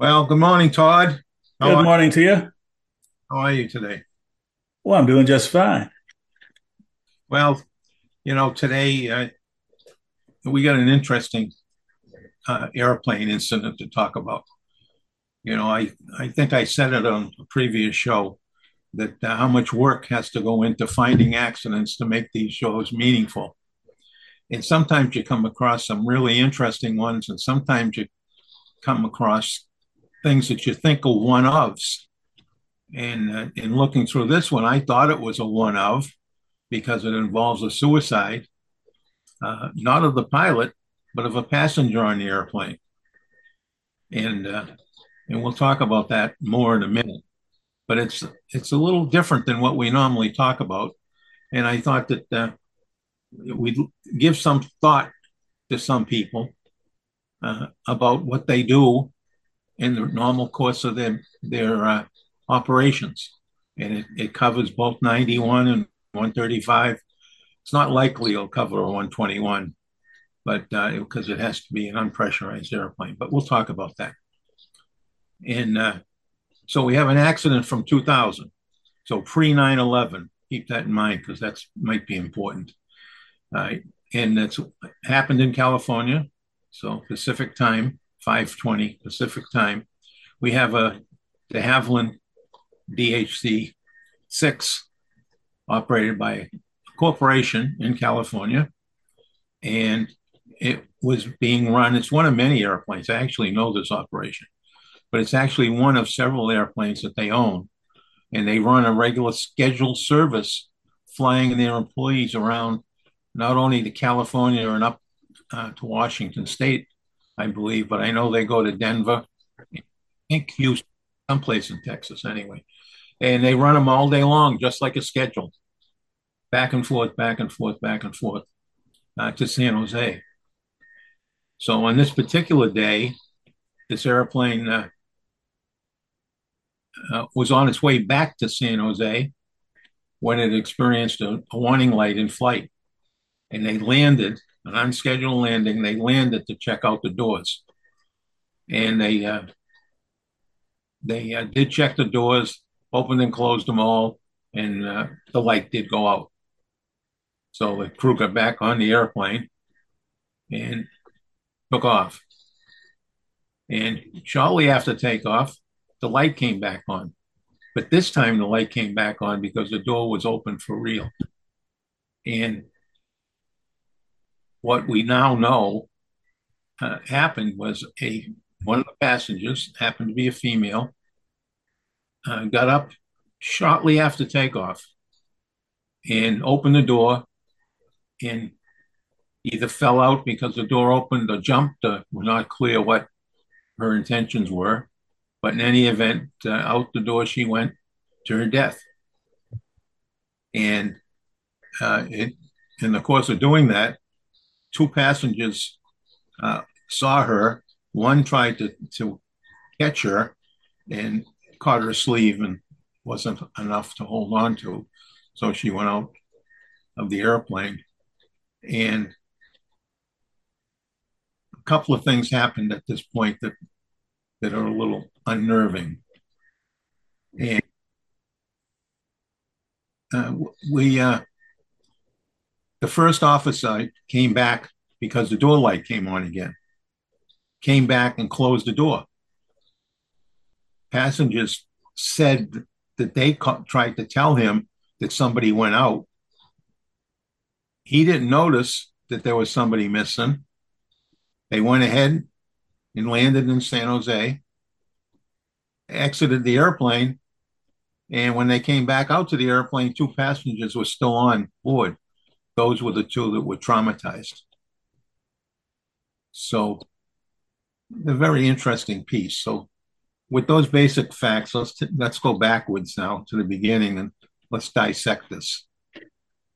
Well, good morning, Todd. How Good morning to you. how are you today? Well, I'm doing just fine. Well, you know, today uh, we got an interesting uh, airplane incident to talk about. You know, I, I think I said it on a previous show that uh, how much work has to go into finding accidents to make these shows meaningful. And sometimes you come across some really interesting ones, and sometimes you come across things that you think are one ofs. And uh, in looking through this one, I thought it was a one of because it involves a suicide, uh, not of the pilot, but of a passenger on the airplane. And uh, and we'll talk about that more in a minute. But it's it's a little different than what we normally talk about. And I thought that uh, we'd give some thought to some people uh, about what they do in the normal course of their their uh, operations, and it, it covers both 91 and 135. It's not likely it'll cover a 121, but because uh, it has to be an unpressurized airplane. But we'll talk about that. And uh, so we have an accident from 2000, so pre 9/11. Keep that in mind because that's might be important. Uh, and that's happened in California, so Pacific time 520 Pacific time. We have a de Havilland DHC 6 operated by a corporation in California. And it was being run, it's one of many airplanes. I actually know this operation, but it's actually one of several airplanes that they own. And they run a regular scheduled service flying their employees around not only to California and up uh, to Washington State, I believe, but I know they go to Denver, I think Houston, someplace in Texas anyway. And they run them all day long, just like a schedule, back and forth, back and forth, back and forth uh, to San Jose. So on this particular day, this airplane uh, uh, was on its way back to San Jose when it experienced a, a warning light in flight. And they landed an unscheduled landing. They landed to check out the doors, and they uh, they uh, did check the doors, opened and closed them all, and uh, the light did go out. So the crew got back on the airplane and took off. And shortly after takeoff, the light came back on. But this time the light came back on because the door was open for real. And what we now know uh, happened was a one of the passengers happened to be a female uh, got up shortly after takeoff and opened the door and either fell out because the door opened or jumped or was not clear what her intentions were. But in any event uh, out the door she went to her death. And uh, it, in the course of doing that two passengers uh, saw her. One tried to, to catch her and caught her sleeve and wasn't enough to hold on to. So she went out of the airplane. And a couple of things happened at this point that, that are a little unnerving. And uh, we, uh, the first officer came back because the door light came on again. Came back and closed the door. Passengers said that they ca- tried to tell him that somebody went out. He didn't notice that there was somebody missing. They went ahead and landed in San Jose, exited the airplane, and when they came back out to the airplane, two passengers were still on board. Those were the two that were traumatized. So, a very interesting piece. So, with those basic facts, let's t- let's go backwards now to the beginning and let's dissect this.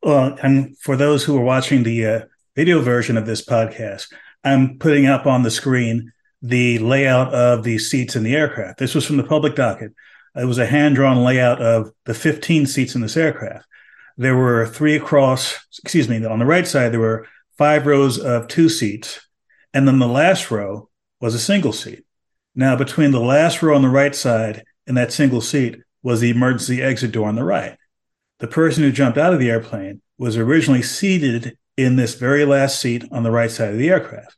Well, and for those who are watching the uh, video version of this podcast, I'm putting up on the screen the layout of the seats in the aircraft. This was from the public docket. It was a hand drawn layout of the 15 seats in this aircraft. There were three across, excuse me, on the right side, there were five rows of two seats. And then the last row was a single seat. Now, between the last row on the right side and that single seat was the emergency exit door on the right. The person who jumped out of the airplane was originally seated in this very last seat on the right side of the aircraft.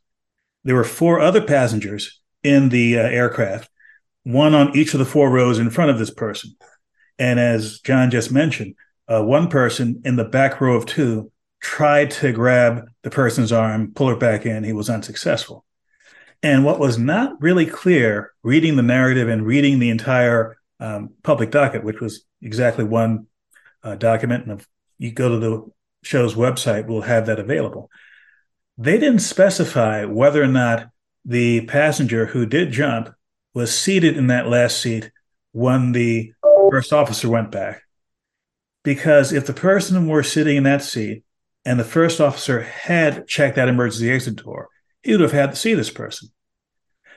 There were four other passengers in the uh, aircraft, one on each of the four rows in front of this person. And as John just mentioned, uh, one person in the back row of two tried to grab the person's arm, pull her back in. He was unsuccessful. And what was not really clear, reading the narrative and reading the entire um, public docket, which was exactly one uh, document, and if you go to the show's website, we'll have that available. They didn't specify whether or not the passenger who did jump was seated in that last seat when the first officer went back. Because if the person were sitting in that seat and the first officer had checked that emergency exit door, he would have had to see this person.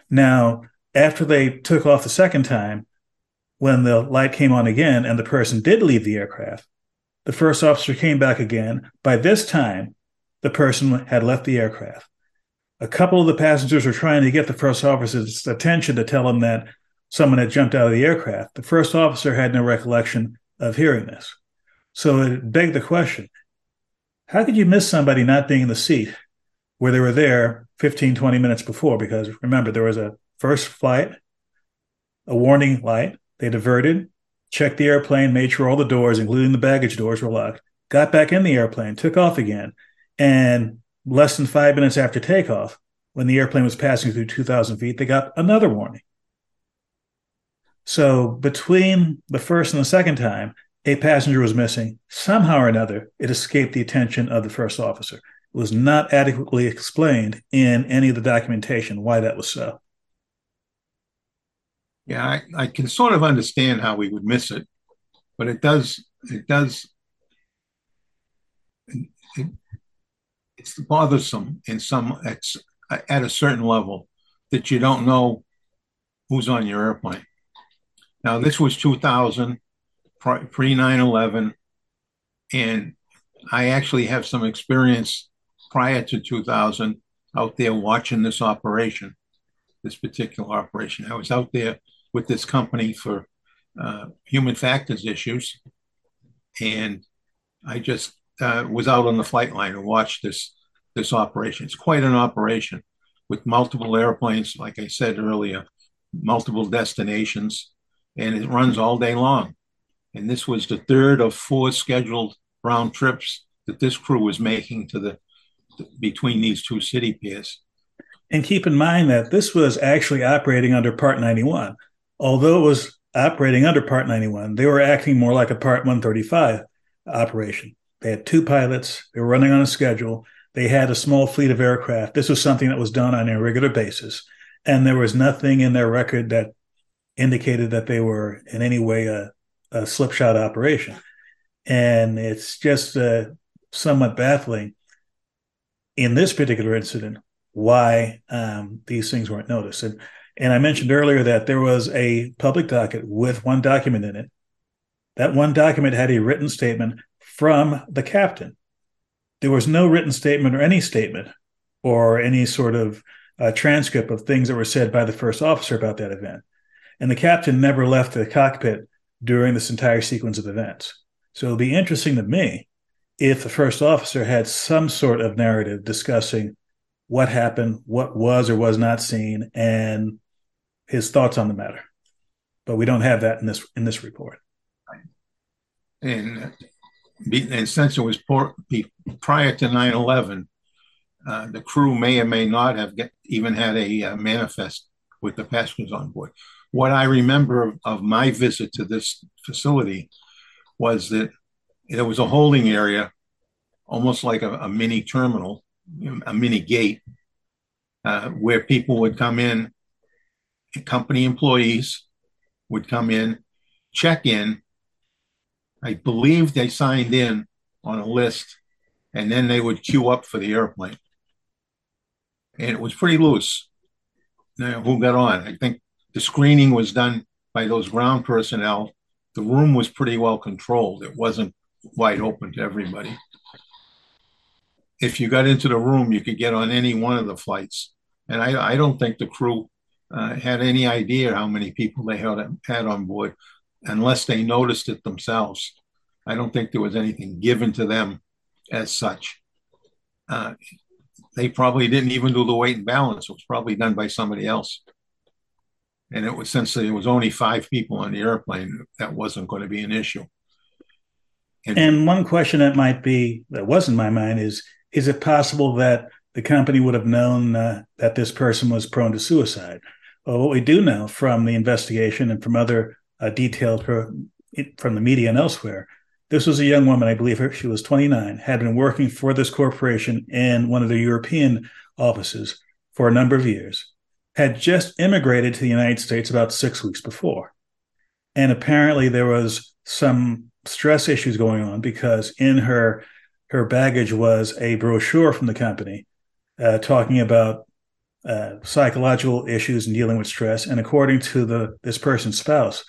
Now, after they took off the second time, when the light came on again and the person did leave the aircraft, the first officer came back again. By this time, the person had left the aircraft. A couple of the passengers were trying to get the first officer's attention to tell him that someone had jumped out of the aircraft. The first officer had no recollection of hearing this. So it begged the question how could you miss somebody not being in the seat where they were there 15, 20 minutes before? Because remember, there was a first flight, a warning light, they diverted, checked the airplane, made sure all the doors, including the baggage doors, were locked, got back in the airplane, took off again. And less than five minutes after takeoff, when the airplane was passing through 2,000 feet, they got another warning. So between the first and the second time, a passenger was missing. Somehow or another, it escaped the attention of the first officer. It was not adequately explained in any of the documentation why that was so. Yeah, I, I can sort of understand how we would miss it, but it does it does it, it's bothersome in some it's at a certain level that you don't know who's on your airplane. Now this was 2000 pre 9/11 and I actually have some experience prior to 2000 out there watching this operation, this particular operation. I was out there with this company for uh, human factors issues. And I just uh, was out on the flight line and watched this this operation. It's quite an operation with multiple airplanes, like I said earlier, multiple destinations, and it runs all day long. And this was the third of four scheduled round trips that this crew was making to the between these two city piers. And keep in mind that this was actually operating under Part 91 although it was operating under Part 91, they were acting more like a Part 135 operation. They had two pilots, they were running on a schedule, they had a small fleet of aircraft. This was something that was done on a regular basis. And there was nothing in their record that indicated that they were in any way a, a slipshod operation. And it's just uh, somewhat baffling in this particular incident why um, these things weren't noticed. And and I mentioned earlier that there was a public docket with one document in it. That one document had a written statement from the captain. There was no written statement or any statement or any sort of uh, transcript of things that were said by the first officer about that event. And the captain never left the cockpit during this entire sequence of events. So it'll be interesting to me if the first officer had some sort of narrative discussing what happened, what was or was not seen, and his thoughts on the matter. But we don't have that in this in this report. And, and since it was prior to 9 11, uh, the crew may or may not have get, even had a uh, manifest with the passengers on board. What I remember of, of my visit to this facility was that there was a holding area, almost like a, a mini terminal, a mini gate, uh, where people would come in, company employees would come in, check in. I believe they signed in on a list, and then they would queue up for the airplane. And it was pretty loose. Who got on? I think the screening was done by those ground personnel. The room was pretty well controlled. It wasn't wide open to everybody. If you got into the room, you could get on any one of the flights. And I, I don't think the crew uh, had any idea how many people they had, had on board unless they noticed it themselves. I don't think there was anything given to them as such. Uh, they probably didn't even do the weight and balance. It was probably done by somebody else. And it was since there was only five people on the airplane, that wasn't going to be an issue. And, and one question that might be that was in my mind is: Is it possible that the company would have known uh, that this person was prone to suicide? Well, what we do know from the investigation and from other uh, from the media and elsewhere, this was a young woman, I believe she was 29, had been working for this corporation in one of the European offices for a number of years had just immigrated to the United States about six weeks before. And apparently there was some stress issues going on because in her her baggage was a brochure from the company uh, talking about uh, psychological issues and dealing with stress. And according to the this person's spouse,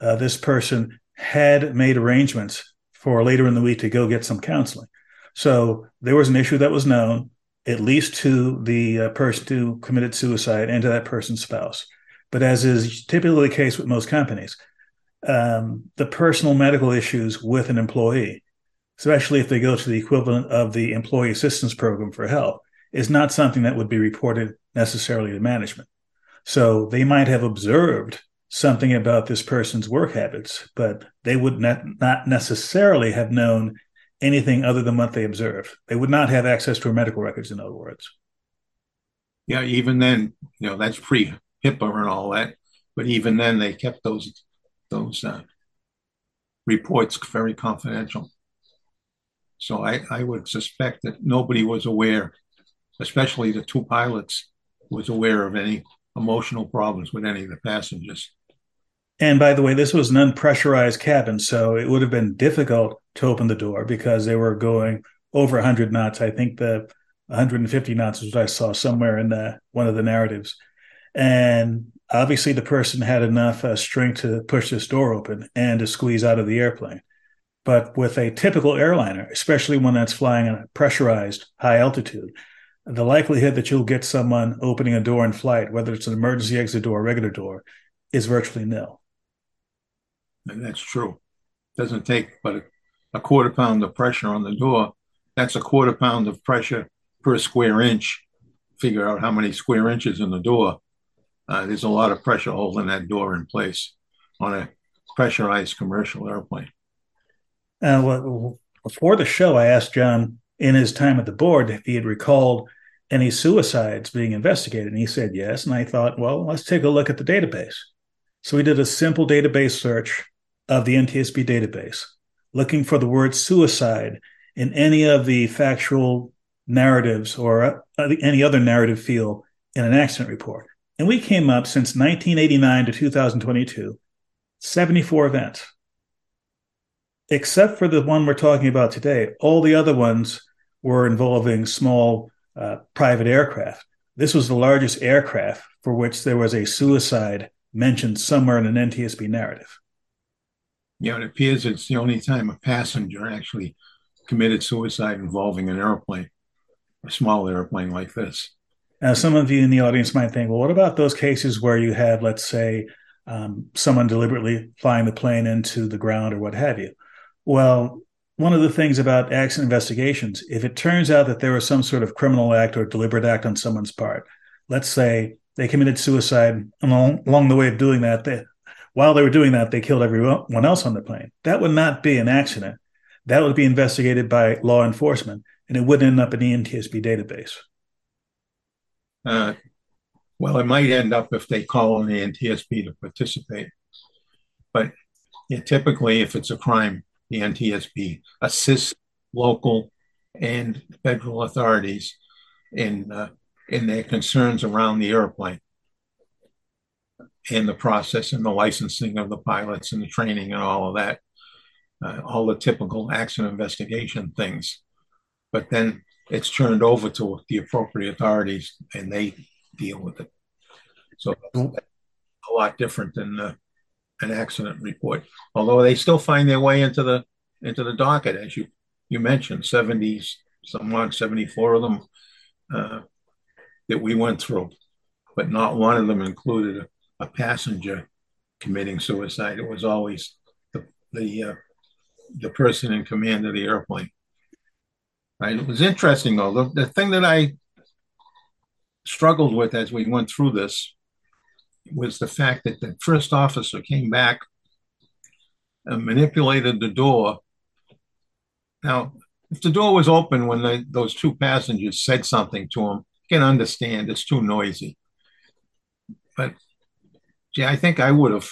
uh, this person had made arrangements for later in the week to go get some counseling. So there was an issue that was known at least to the uh, person who committed suicide and to that person's spouse. But as is typically the case with most companies, um, the personal medical issues with an employee, especially if they go to the equivalent of the employee assistance program for help, is not something that would be reported necessarily to management. So they might have observed something about this person's work habits, but they would not, not necessarily have known anything other than what they observed. They would not have access to her medical records, in other words. Yeah, even then, you know, that's pre HIPAA and all that. But even then, they kept those those uh, reports very confidential. So I, I would suspect that nobody was aware, especially the two pilots, was aware of any emotional problems with any of the passengers. And by the way, this was an unpressurized cabin, so it would have been difficult to open the door because they were going over 100 knots. I think the 150 knots is what I saw somewhere in the, one of the narratives. And obviously, the person had enough uh, strength to push this door open and to squeeze out of the airplane. But with a typical airliner, especially one that's flying at a pressurized high altitude, the likelihood that you'll get someone opening a door in flight, whether it's an emergency exit door or regular door, is virtually nil. And that's true. Doesn't take but a, a quarter pound of pressure on the door. That's a quarter pound of pressure per square inch. Figure out how many square inches in the door. Uh, there's a lot of pressure holding that door in place on a pressurized commercial airplane. Uh, well, before the show, I asked John in his time at the board if he had recalled any suicides being investigated, and he said yes. And I thought, well, let's take a look at the database. So we did a simple database search of the NTSB database, looking for the word suicide in any of the factual narratives or uh, any other narrative field in an accident report. And we came up since 1989 to 2022, 74 events. Except for the one we're talking about today, all the other ones were involving small uh, private aircraft. This was the largest aircraft for which there was a suicide mentioned somewhere in an NTSB narrative. Yeah, it appears it's the only time a passenger actually committed suicide involving an airplane, a small airplane like this. Now, some of you in the audience might think, well, what about those cases where you have, let's say, um, someone deliberately flying the plane into the ground or what have you? Well, one of the things about accident investigations, if it turns out that there was some sort of criminal act or deliberate act on someone's part, let's say they committed suicide along, along the way of doing that, they, while they were doing that, they killed everyone else on the plane. That would not be an accident. That would be investigated by law enforcement, and it would end up in the NTSB database. Uh, well, it might end up if they call on the NTSB to participate. But yeah, typically, if it's a crime, the NTSB assists local and federal authorities in uh, in their concerns around the airplane and the process and the licensing of the pilots and the training and all of that, uh, all the typical accident investigation things. But then it's turned over to the appropriate authorities and they deal with it. So a lot different than uh, an accident report. Although they still find their way into the into the docket, as you you mentioned, seventies, somewhat seventy four of them uh, that we went through, but not one of them included a, passenger committing suicide. It was always the the uh, the person in command of the airplane. Right. It was interesting though. The, the thing that I struggled with as we went through this was the fact that the first officer came back and manipulated the door. Now, if the door was open when they, those two passengers said something to him, you can understand it's too noisy. But yeah, I think I would have,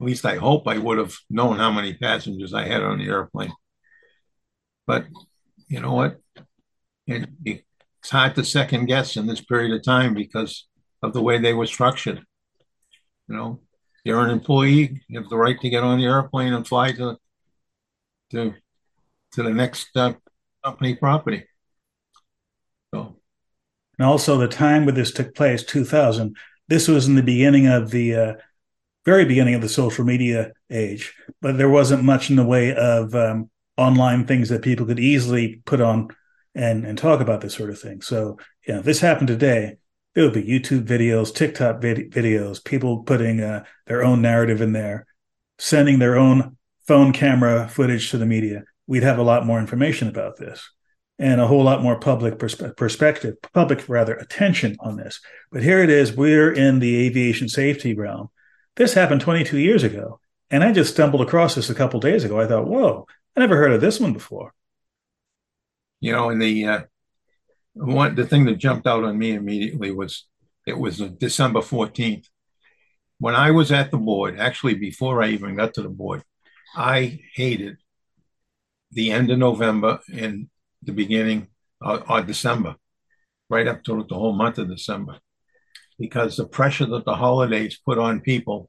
at least I hope I would have known how many passengers I had on the airplane. But you know what? It, it's hard to second guess in this period of time because of the way they were structured. You know, you're an employee, you have the right to get on the airplane and fly to to to the next uh, company property. So, and also the time where this took place, 2000. This was in the beginning of the uh, very beginning of the social media age, but there wasn't much in the way of um, online things that people could easily put on and and talk about this sort of thing. So, if this happened today, there would be YouTube videos, TikTok vid- videos, people putting uh, their own narrative in there, sending their own phone camera footage to the media. We'd have a lot more information about this and a whole lot more public perspe- perspective, public rather attention on this. But here it is, we're in the aviation safety realm. This happened 22 years ago, and I just stumbled across this a couple days ago. I thought, whoa, I never heard of this one before. You know, in the uh, one the thing that jumped out on me immediately was it was December 14th. When I was at the board, actually before I even got to the board, I hated the end of November and the beginning of, of December, right up to the whole month of December, because the pressure that the holidays put on people.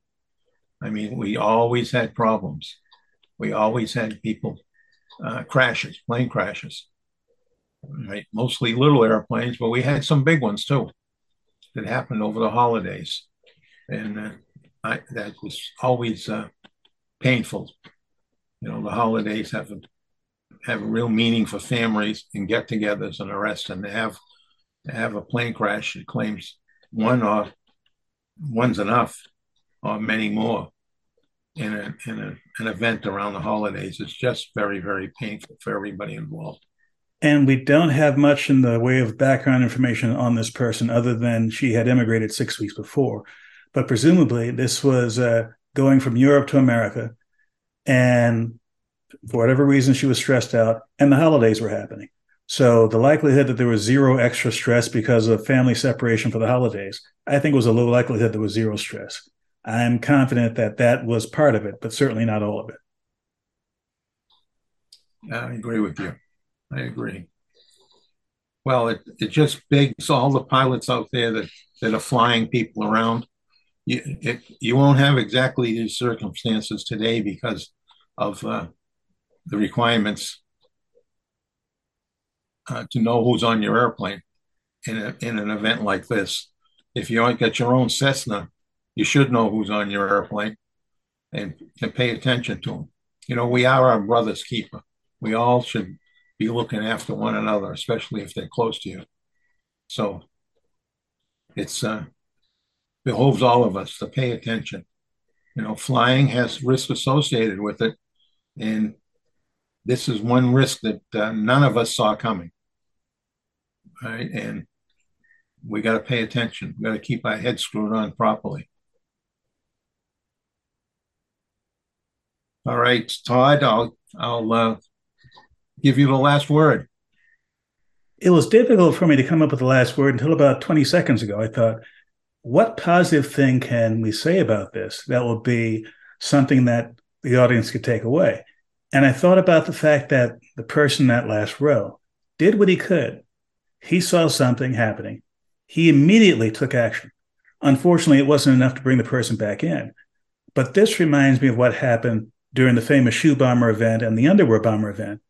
I mean, we always had problems. We always had people uh, crashes, plane crashes right? Mostly little airplanes, but we had some big ones too that happened over the holidays. And uh, I, that was always uh, painful. You know, the holidays have a, have a real meaning for families and get togethers and the rest. And to have, to have a plane crash that claims one or one's enough or many more in, a, in a, an event around the holidays is just very, very painful for everybody involved. And we don't have much in the way of background information on this person other than she had immigrated six weeks before. But presumably, this was uh, going from Europe to America. And for whatever reason, she was stressed out, and the holidays were happening. So the likelihood that there was zero extra stress because of family separation for the holidays, I think was a low likelihood there was zero stress. I'm confident that that was part of it, but certainly not all of it. I agree with you. I agree. Well, it, it just begs all the pilots out there that, that are flying people around. You, it, you won't have exactly these circumstances today because of uh, the requirements uh, to know who's on your airplane in, a, in an event like this. If you don't get your own Cessna, you should know who's on your airplane and, and pay attention to them. You know, we are our brother's keeper. We all should be looking after one another, especially if they're close to you. So it's uh, behoves all of us to pay attention. You know, flying has risk associated with it, and this is one risk that uh, none of us saw coming. Right. And we got to pay attention. We got to keep our heads screwed on properly. All right, Todd, I'll I'll uh, give you the last word. It was difficult for me to come up with the last word until about 20 seconds ago. I thought, what positive thing can we say about this that will be something that the audience could take away? And I thought about the fact that the person in that last row did what he could. He saw something happening. He immediately took action. Unfortunately, it wasn't enough to bring the person back in. But this reminds me of what happened during the famous shoe bomber event and the underwear bomber event.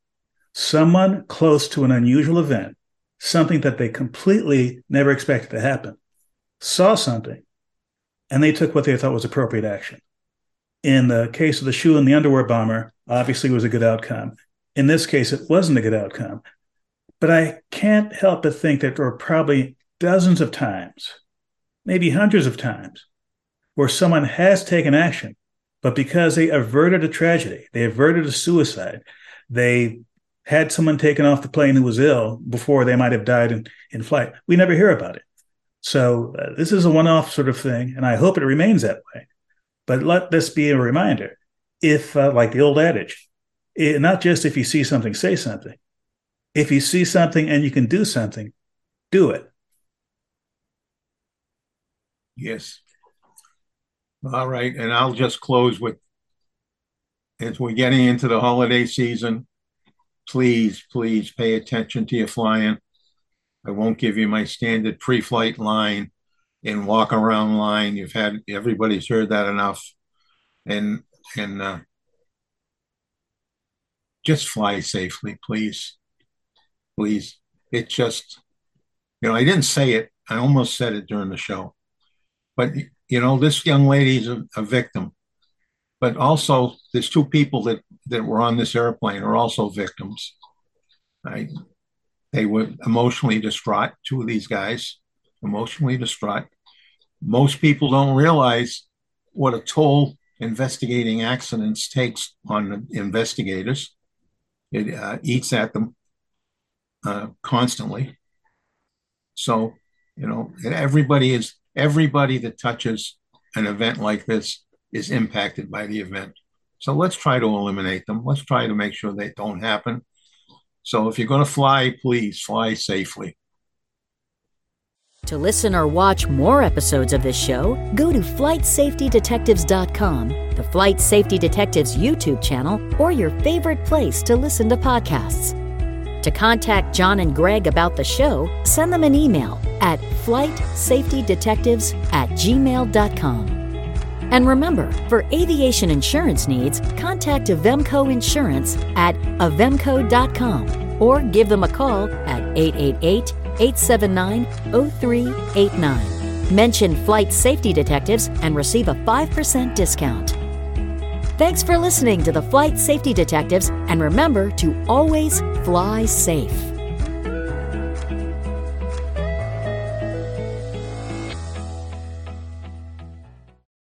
Someone close to an unusual event, something that they completely never expected to happen, saw something, and they took what they thought was appropriate action. In the case of the shoe and the underwear bomber, obviously was a good outcome. In this case, it wasn't a good outcome. But I can't help but think that there were probably dozens of times, maybe hundreds of times, where someone has taken action but because they averted a tragedy, they averted a suicide, they had someone taken off the plane who was ill before they might have died in, in flight. We never hear about it. So uh, this is a one off sort of thing, and I hope it remains that way. But let this be a reminder if, uh, like the old adage, it, not just if you see something, say something. If you see something and you can do something, do it. Yes. All right, and I'll just close with as we're getting into the holiday season, please, please pay attention to your flying. I won't give you my standard pre-flight line and walk around line. You've had everybody's heard that enough. And and uh, just fly safely, please. Please. It just you know, I didn't say it. I almost said it during the show. But you know, this young lady's a, a victim, but also there's two people that that were on this airplane are also victims. Right? They were emotionally distraught. Two of these guys, emotionally distraught. Most people don't realize what a toll investigating accidents takes on investigators. It uh, eats at them uh, constantly. So, you know, everybody is everybody that touches an event like this is impacted by the event. So let's try to eliminate them. Let's try to make sure they don't happen. So if you're going to fly, please fly safely. To listen or watch more episodes of this show, go to flightsafetydetectives.com, the Flight Safety Detectives YouTube channel, or your favorite place to listen to podcasts. To contact John and Greg about the show, send them an email at flightsafetydetectives at gmail.com. And remember, for aviation insurance needs, contact Avemco Insurance at avemco.com or give them a call at 888 879 0389. Mention Flight Safety Detectives and receive a 5% discount. Thanks for listening to the Flight Safety Detectives, and remember to always fly safe.